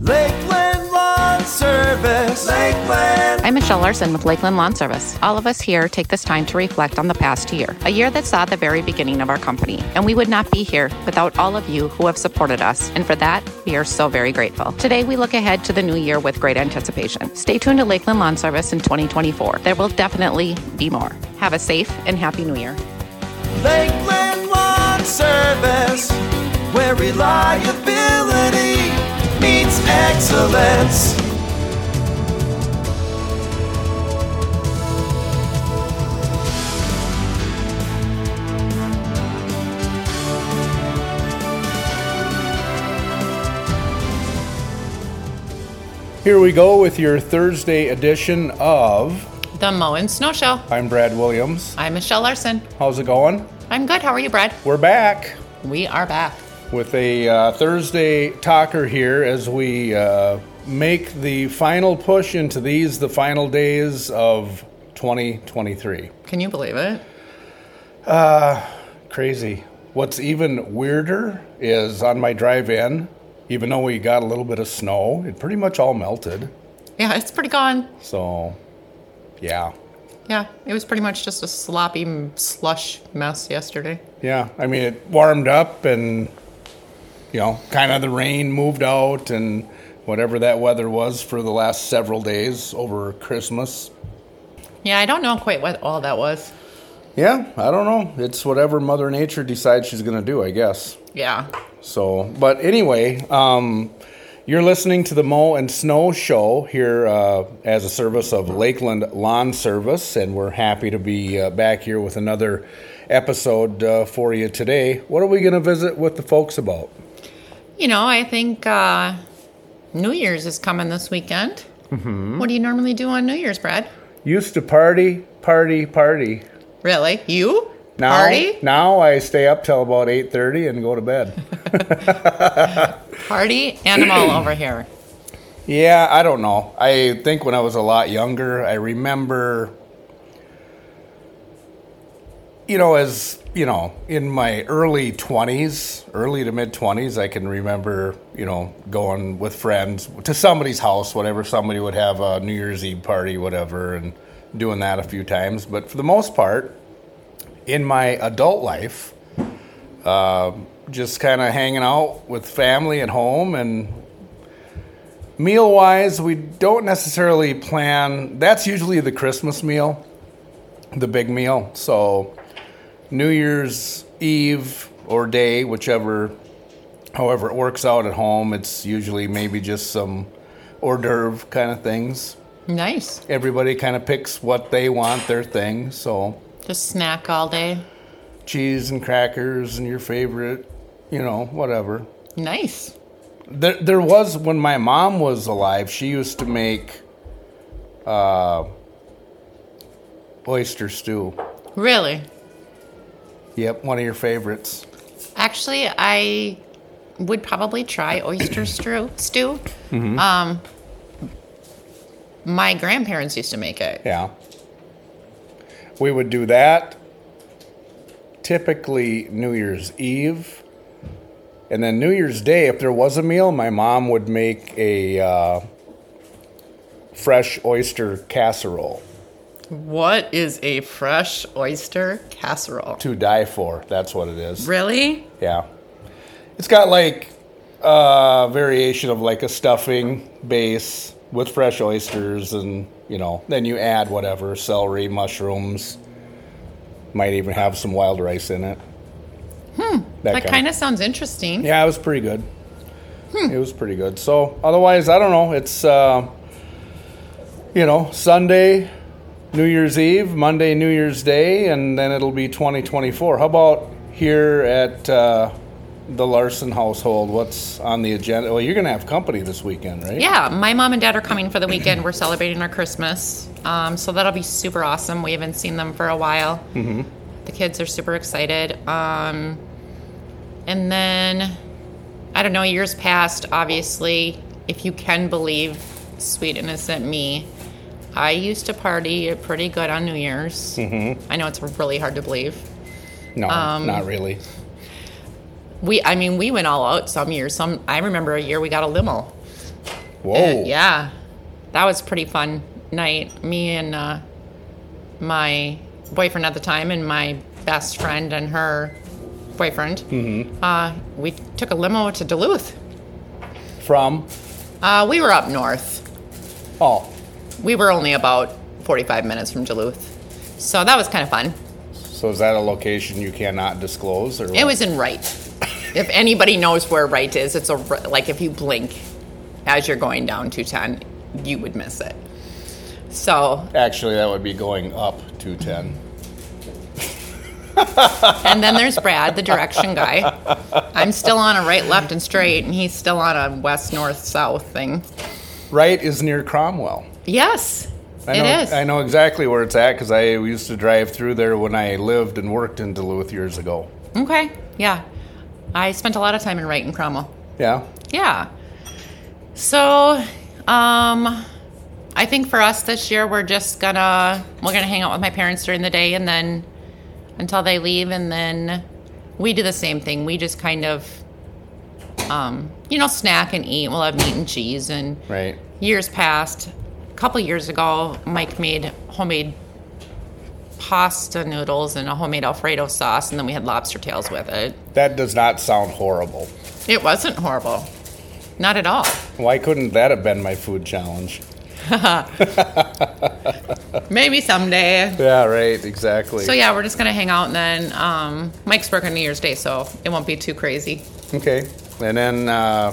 Lakeland Lawn Service. Lakeland. I'm Michelle Larson with Lakeland Lawn Service. All of us here take this time to reflect on the past year, a year that saw the very beginning of our company. And we would not be here without all of you who have supported us. And for that, we are so very grateful. Today, we look ahead to the new year with great anticipation. Stay tuned to Lakeland Lawn Service in 2024. There will definitely be more. Have a safe and happy new year. Lakeland Lawn Service. Where reliability meets excellence. Here we go with your Thursday edition of The Mow and Snow Show. I'm Brad Williams. I'm Michelle Larson. How's it going? I'm good. How are you, Brad? We're back We are back. With a uh, Thursday talker here as we uh, make the final push into these, the final days of 2023. Can you believe it? Crazy. What's even weirder is on my drive in, even though we got a little bit of snow, it pretty much all melted. Yeah, it's pretty gone. So, yeah. Yeah, it was pretty much just a sloppy slush mess yesterday. Yeah, I mean, it warmed up and, you know, kind of the rain moved out and whatever that weather was for the last several days over Christmas. Yeah, I don't know quite what all that was. Yeah, I don't know. It's whatever Mother Nature decides she's going to do, I guess. Yeah. So, but anyway, um, you're listening to the Mow and Snow Show here uh, as a service of Lakeland Lawn Service, and we're happy to be uh, back here with another episode uh, for you today. What are we going to visit with the folks about? You know, I think uh, New Year's is coming this weekend. Mm-hmm. What do you normally do on New Year's, Brad? Used to party, party, party. Really? You? Now, Party? now I stay up till about eight thirty and go to bed. Party animal over here. Yeah, I don't know. I think when I was a lot younger, I remember, you know, as you know, in my early twenties, early to mid twenties, I can remember, you know, going with friends to somebody's house, whatever. Somebody would have a New Year's Eve party, whatever, and doing that a few times. But for the most part, in my adult life, uh, just kind of hanging out with family at home and meal wise we don't necessarily plan that's usually the christmas meal the big meal so new year's eve or day whichever however it works out at home it's usually maybe just some hors d'oeuvre kind of things Nice. everybody kind of picks what they want their thing so Just snack all day. cheese and crackers and your favorite you know whatever Nice. There, there was when my mom was alive. She used to make uh, oyster stew. Really? Yep, one of your favorites. Actually, I would probably try oyster stew. Stew. Um, my grandparents used to make it. Yeah, we would do that. Typically New Year's Eve, and then New Year's Day. If there was a meal, my mom would make a uh, fresh oyster casserole What is a fresh oyster casserole? to die for. That's what it is. Really? Yeah. It's got like a variation of like a stuffing base with fresh oysters and, you know, then you add whatever celery, mushrooms, might even have some wild rice in it. Hmm. That kind of sounds interesting. Yeah, it was pretty good. It was pretty good. So, otherwise, I don't know. It's, uh, you know, Sunday, New Year's Eve, Monday, New Year's Day, and then it'll be 2024. How about here at uh, the Larson household? What's on the agenda? Well, you're going to have company this weekend, right? Yeah, my mom and dad are coming for the weekend. We're celebrating our Christmas. Um, so that'll be super awesome. We haven't seen them for a while. Mm-hmm. The kids are super excited. Um, and then, I don't know, years past, obviously, if you can believe sweet, innocent me, I used to party pretty good on New Year's. Mm-hmm. I know it's really hard to believe. No, Um, not really. We, I mean, we went all out some years. Some I remember a year we got a limo. Whoa. Yeah, that was pretty fun night. Me and uh, my boyfriend at the time, and my best friend and her boyfriend. Mm-hmm. Uh, we took a limo to Duluth. From? Uh, we were up north. Oh, We were only about 45 minutes from Duluth. So that was kind of fun. so is that a location you cannot disclose? Or It was in Wright. if anybody knows where Wright is, it's a like if you blink as you're going down 210, you would miss it. So, Actually, that would be going up 210. and then there's Brad, the direction guy. I'm still on a right, left, and straight, and he's still on a west, north, south thing. Right is near Cromwell. Yes, I know, is. I know exactly where it's at because I used to drive through there when I lived and worked in Duluth years ago. Okay, yeah. I spent a lot of time in Wright and Cromwell. Yeah. Yeah. So, um, I think for us this year, we're just gonna we're gonna hang out with my parents during the day, and then until they leave, and then we do the same thing. We just kind of, um, you know, snack and eat. We'll have meat and cheese. And Right. years past, a couple years ago, Mike made homemade pasta noodles and a homemade Alfredo sauce, and then we had lobster tails with it. That does not sound horrible. It wasn't horrible, not at all. Why couldn't that have been my food challenge? Maybe someday. Yeah, right. Exactly. So yeah, we're just gonna hang out, and then um, Mike's working New Year's Day, so it won't be too crazy. Okay. And then uh,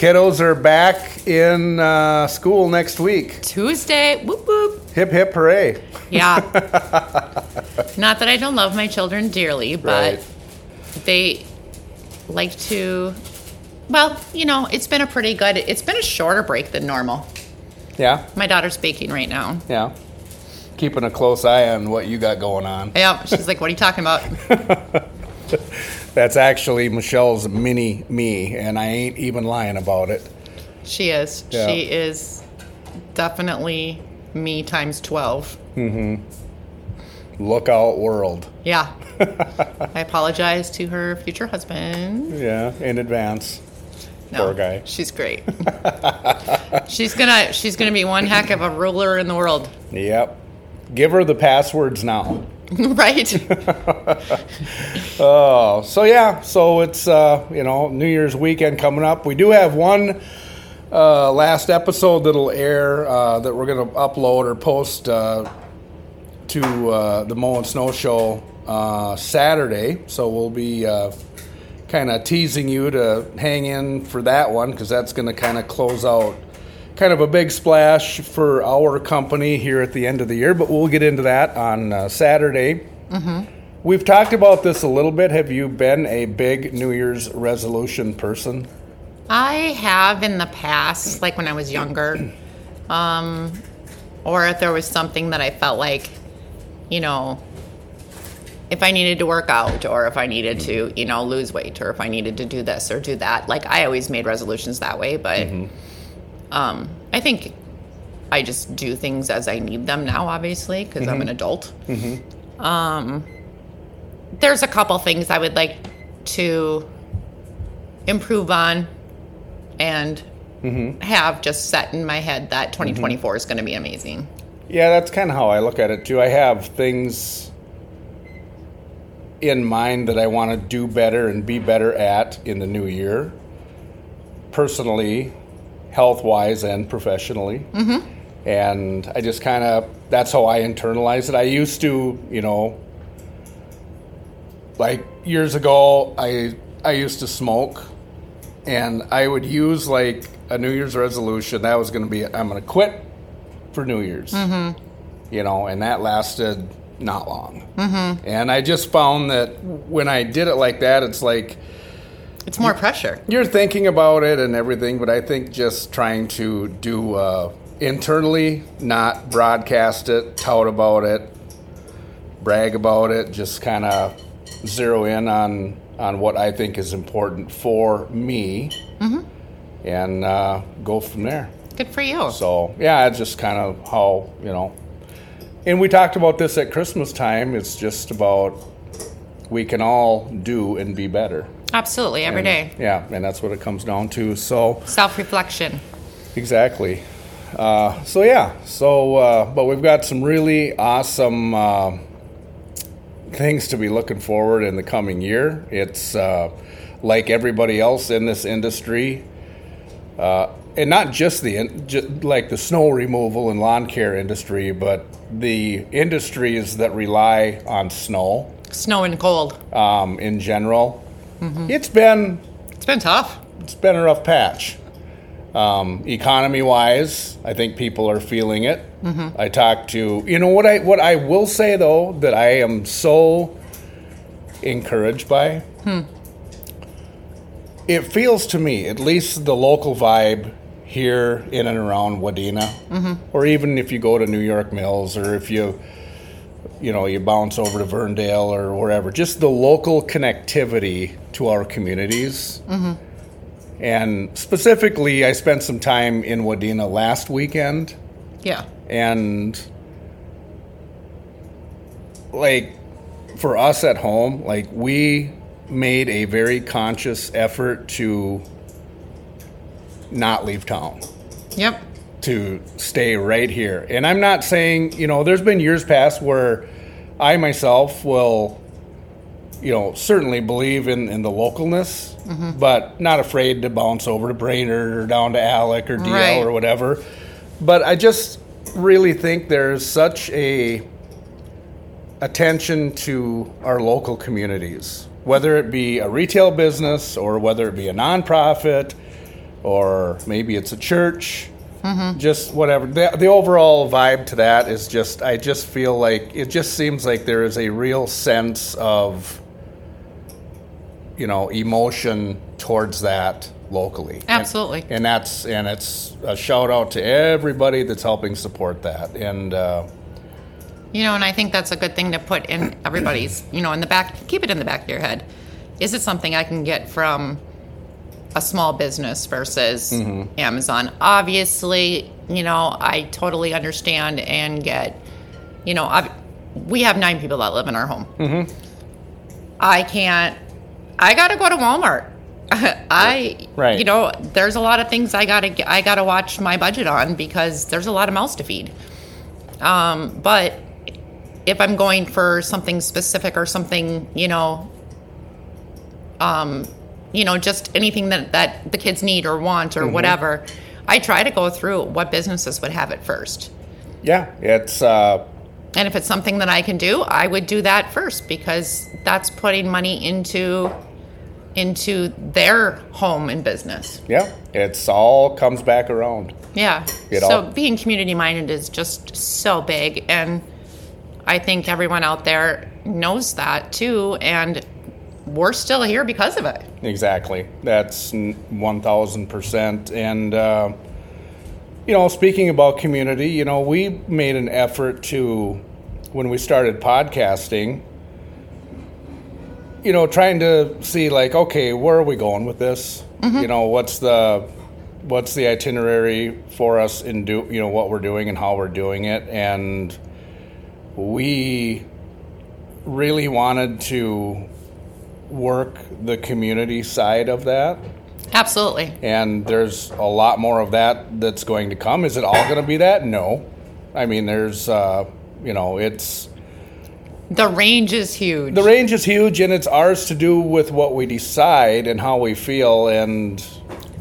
kiddos are back in uh, school next week. Tuesday, whoop whoop. Hip hip hooray. Yeah. Not that I don't love my children dearly, but Right. they like to. Well, you know, it's been a pretty good. It's been a shorter break than normal. Yeah. My daughter's baking right now. Yeah. Keeping a close eye on what you got going on. Yeah, she's like, "What are you talking about?" That's actually Michelle's mini me, and I ain't even lying about it. She is. Yeah. She is definitely me times twelve. Mm hmm. Lookout world. Yeah. I apologize to her future husband. Yeah, in advance. No, Poor guy. She's great. she's gonna she's gonna be one heck of a ruler in the world. Yep. Give her the passwords now. right? Oh, so yeah, so it's uh, you know New Year's weekend coming up. We do have one uh, last episode that'll air uh, that we're gonna upload or post uh, to uh, the Mow and Snow Show uh, Saturday. So we'll be uh, kind of teasing you to hang in for that one because that's gonna kind of close out. Kind of a big splash for our company here at the end of the year, but we'll get into that on uh, Saturday. We've talked about this a little bit. Have you been a big New Year's resolution person? I have in the past, like when I was younger, um, or if there was something that I felt like, you know, if I needed to work out, or if I needed to, you know, lose weight, or if I needed to do this or do that. Like I always made resolutions that way, but um, I think I just do things as I need them now, obviously, because I'm an adult. Um, there's a couple things I would like to improve on and have just set in my head that 2024 is going to be amazing. Yeah, that's kind of how I look at it too. I have things in mind that I want to do better and be better at in the new year, personally, health wise, and professionally. Mm-hmm. And I just kind of, that's how I internalize it. I used to, you know, like years ago, I I used to smoke, and I would use like a New Year's resolution. That was going to be I'm going to quit for New Year's. Mm-hmm. You know, and that lasted not long. Mm-hmm. And I just found that when I did it like that, it's like It's more pressure. you're thinking about it and everything, but I think just trying to do uh, internally, not broadcast it, tout about it, brag about it, just kind of zero in on on what I think is important for me, and uh, go from there. Good for you. So yeah, it's just kind of how you know. And we talked about this at Christmas time. It's just about we can all do and be better. Absolutely, every And, day. Yeah, and that's what it comes down to. So Self reflection. Exactly. Uh, so yeah. So, uh, but we've got some really awesome uh, things to be looking forward in the coming year. It's uh, like everybody else in this industry, uh, and not just the in- ju- like the snow removal and lawn care industry, but the industries that rely on snow Snow and cold. um, in general. Mm-hmm. It's been It's been tough. it's been a rough patch. Um, economy wise, I think people are feeling it. Mm-hmm. I talked to you know what I what I will say though that I am so encouraged by. Hmm. It feels to me, at least the local vibe here in and around Wadena, mm-hmm. or even if you go to New York Mills, or if you you know you bounce over to Verndale or wherever, just the local connectivity to our communities. Mm-hmm. And specifically, I spent some time in Wadena last weekend, Yeah. and like for us at home, like we made a very conscious effort to not leave town Yep. To stay right here. And I'm not saying, you know, there's been years past where I myself will, you know, certainly believe in, in the localness, mm-hmm. but not afraid to bounce over to Brainerd or down to Alex or DL Right. or whatever. But I just really think there's such a attention to our local communities, whether it be a retail business or whether it be a nonprofit or maybe it's a church, just whatever. The, the overall vibe to that is just, I just feel like it just seems like there is a real sense of, you know, emotion towards that locally. And- Absolutely. and that's and it's a shout out to everybody that's helping support that and uh, You know, and I think that's a good thing to put in everybody's, you know, in the back, keep it in the back of your head. Is it something I can get from a small business versus Amazon? Obviously, you know, I totally understand and get, you know, I've, we have nine people that live in our home. I can't, I got to go to Walmart. I, Right. you know, there's a lot of things I gotta, I gotta watch my budget on because there's a lot of mouths to feed. Um, but if I'm going for something specific or something, you know, um, you know, just anything that, that the kids need or want or whatever, I try to go through what businesses would have it first. yeah it's uh, And if it's something that I can do, I would do that first because that's putting money into into their home and business. yeah it's all comes back around Yeah. It so all- being community minded is just so big and I think everyone out there knows that too and we're still here because of it. exactly. That's 1000% and uh, you know speaking about community you know we made an effort to when we started podcasting you know trying to see like okay where are we going with this? You know what's the what's the itinerary for us in do you know what we're doing and how we're doing it? And we really wanted to work the community side of that. Absolutely. and there's a lot more of that that's going to come. Is it all going to be that? No. I mean there's uh, you know it's The range is huge. the range is huge and it's ours to do with what we decide and how we feel. And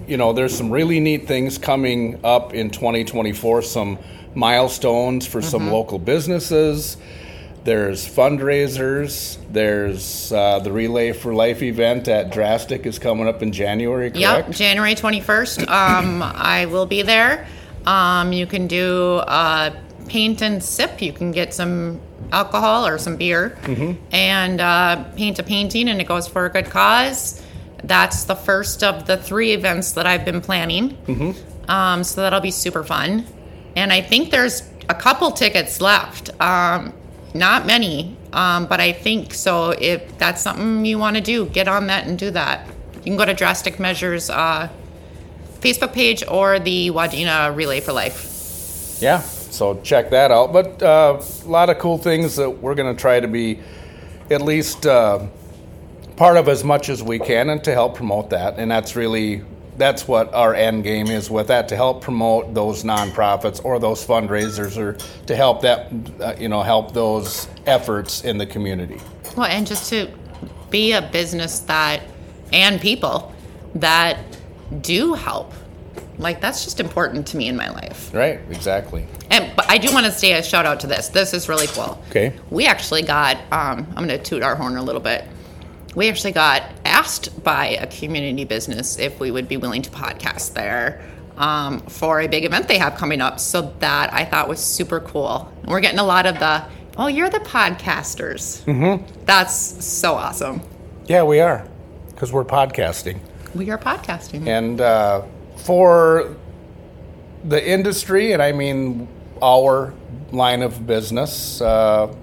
you know there's some really neat things coming up in 2024 some milestones for some local businesses there's fundraisers there's uh, the relay for life event at drastic is coming up in january correct Yep, January 21st. Um, I will be there. Um, you can do uh, paint and sip. You can get some alcohol or some beer and uh, paint a painting, and it goes for a good cause. That's the first of the three events that I've been planning. Um, so that'll be super fun. And I think there's a couple tickets left. Um, not many, um, but I think so. If that's something you want to do, get on that and do that. You can go to Drastic Measures uh, Facebook page or the Wadena Relay for Life. Yeah, so check that out. But uh, a lot of cool things that we're going to try to be at least uh, part of as much as we can and to help promote that. And that's really that's what our end game is with that to help promote those nonprofits or those fundraisers or to help that uh, you know help those efforts in the community. Well, and just to be a business that and people that do help. Like that's just important to me in my life. Right, exactly. And but I do want to say a shout out to this. This is really cool. Okay. We actually got um, I'm going to toot our horn a little bit. We actually got asked by a community business if we would be willing to podcast there um, for a big event they have coming up. So that I thought was super cool. And we're getting a lot of the oh you're the podcasters. Mm-hmm. That's so awesome. Yeah, we are because we're podcasting. We are podcasting. And uh, for the industry, and I mean our line of business, uh,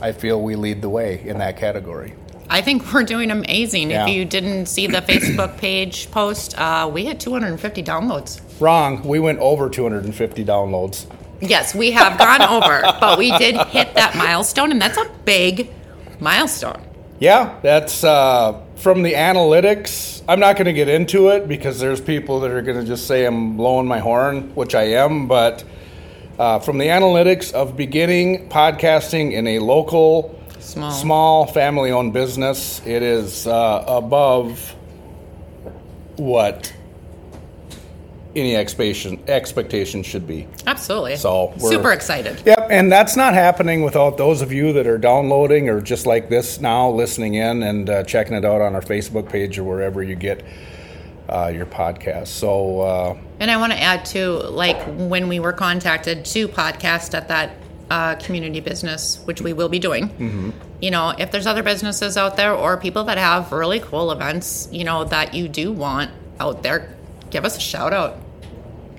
I feel we lead the way in that category. I think we're doing amazing. Yeah. If you didn't see the Facebook page post, uh, we had 250 downloads. Wrong. We went over 250 downloads. Yes, we have gone over, but we did hit that milestone, and that's a big milestone. Yeah, that's uh, from the analytics. I'm not going to get into it because there's people that are going to just say I'm blowing my horn, which I am. But uh, from the analytics of beginning podcasting in a local, Small. small family-owned business, it is uh, above what any expectation expectation should be. Absolutely. So we're- super excited. Yep, and that's not happening without those of you that are downloading or just like this now, listening in and uh, checking it out on our Facebook page or wherever you get uh, your podcast. So, uh, And I want to add too, like when we were contacted to podcast at that uh, community business, which we will be doing. Mm-hmm. You know, if there's other businesses out there or people that have really cool events, you know, that you do want out there, give us a shout out.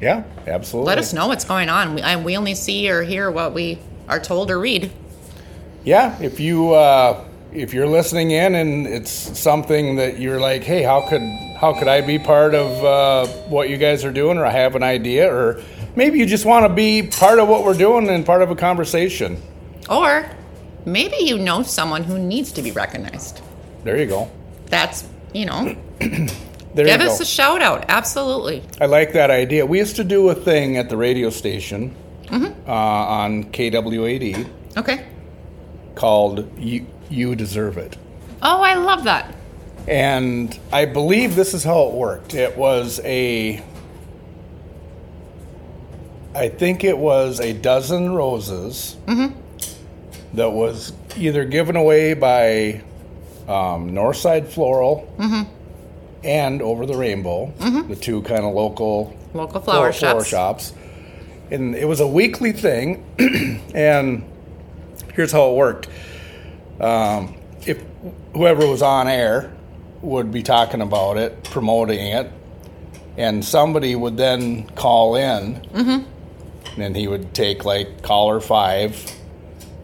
yeah, absolutely. Let us know what's going on. We, I, we only see or hear what we are told or read. Yeah, if you uh, if you're listening in and it's something that you're like, hey, how could how could I be part of uh, what you guys are doing, or I have an idea, or maybe you just want to be part of what we're doing and part of a conversation. Or maybe you know someone who needs to be recognized. There you go. That's, you know, There give you us go. a shout out. Absolutely. I like that idea. We used to do a thing at the radio station Mm-hmm. uh, on KWAD Okay. called you, "You Deserve It," Oh, I love that. and I believe this is how it worked. It was a, I think it was a dozen roses that was either given away by um, Northside Floral and Over the Rainbow, the two kind of local Local flower flower shops. shops. And it was a weekly thing. and here's how it worked. Um, if whoever was on air would be talking about it, promoting it, and somebody would then call in, Mm-hmm. And he would take like caller five,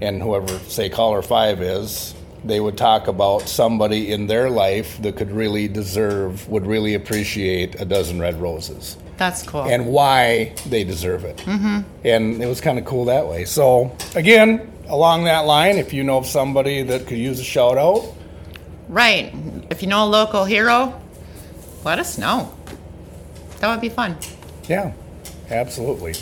and whoever say caller five is, they would talk about somebody in their life that could really deserve, would really appreciate a dozen red roses That's cool. and why they deserve it. Mm-hmm. And it was kind of cool that way. So, again, along that line, if you know of somebody that could use a shout out, right. If you know a local hero, let us know. That would be fun. yeah, absolutely.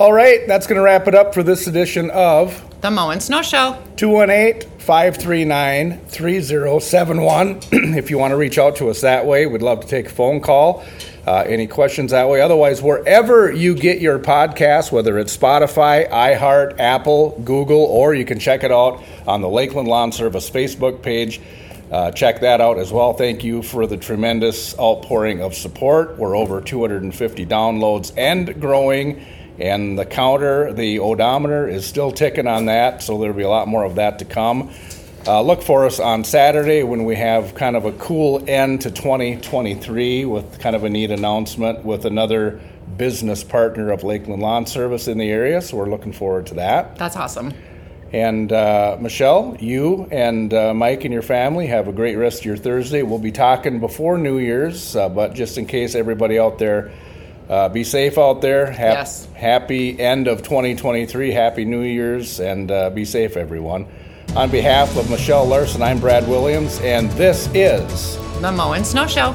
All right, that's going to wrap it up for this edition of The Mow and Snow Show. 218 539 3071. If you want to reach out to us that way, we'd love to take a phone call. Uh, any questions that way? Otherwise, wherever you get your podcast, whether it's Spotify, iHeart, Apple, Google, or you can check it out on the Lakeland Lawn Service Facebook page. Uh, check that out as well. Thank you for the tremendous outpouring of support. We're over 250 downloads and growing. And the counter, the odometer is still ticking on that, so there'll be a lot more of that to come. Uh, look for us on Saturday when we have kind of a cool end to 2023 with kind of a neat announcement with another business partner of Lakeland Lawn Service in the area. So we're looking forward to that. That's awesome. And uh, Michelle, you and uh, Mike and your family have a great rest of your Thursday. We'll be talking before New Year's, uh, but just in case everybody out there, uh, be safe out there. Hap- Yes. Happy end of 2023. Happy New Year's, and uh, be safe, everyone. On behalf of Michelle Larson, I'm Brad Williams, and this is The Mow and Snow Show.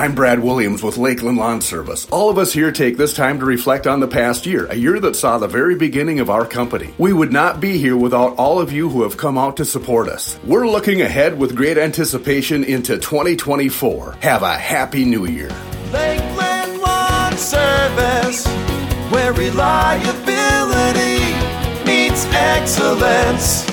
I'm Brad Williams with Lakeland Lawn Service. All of us here take this time to reflect on the past year, a year that saw the very beginning of our company. We would not be here without all of you who have come out to support us. We're looking ahead with great anticipation into 2024. Have a happy new year. Lakeland Lawn Service, where reliability meets excellence.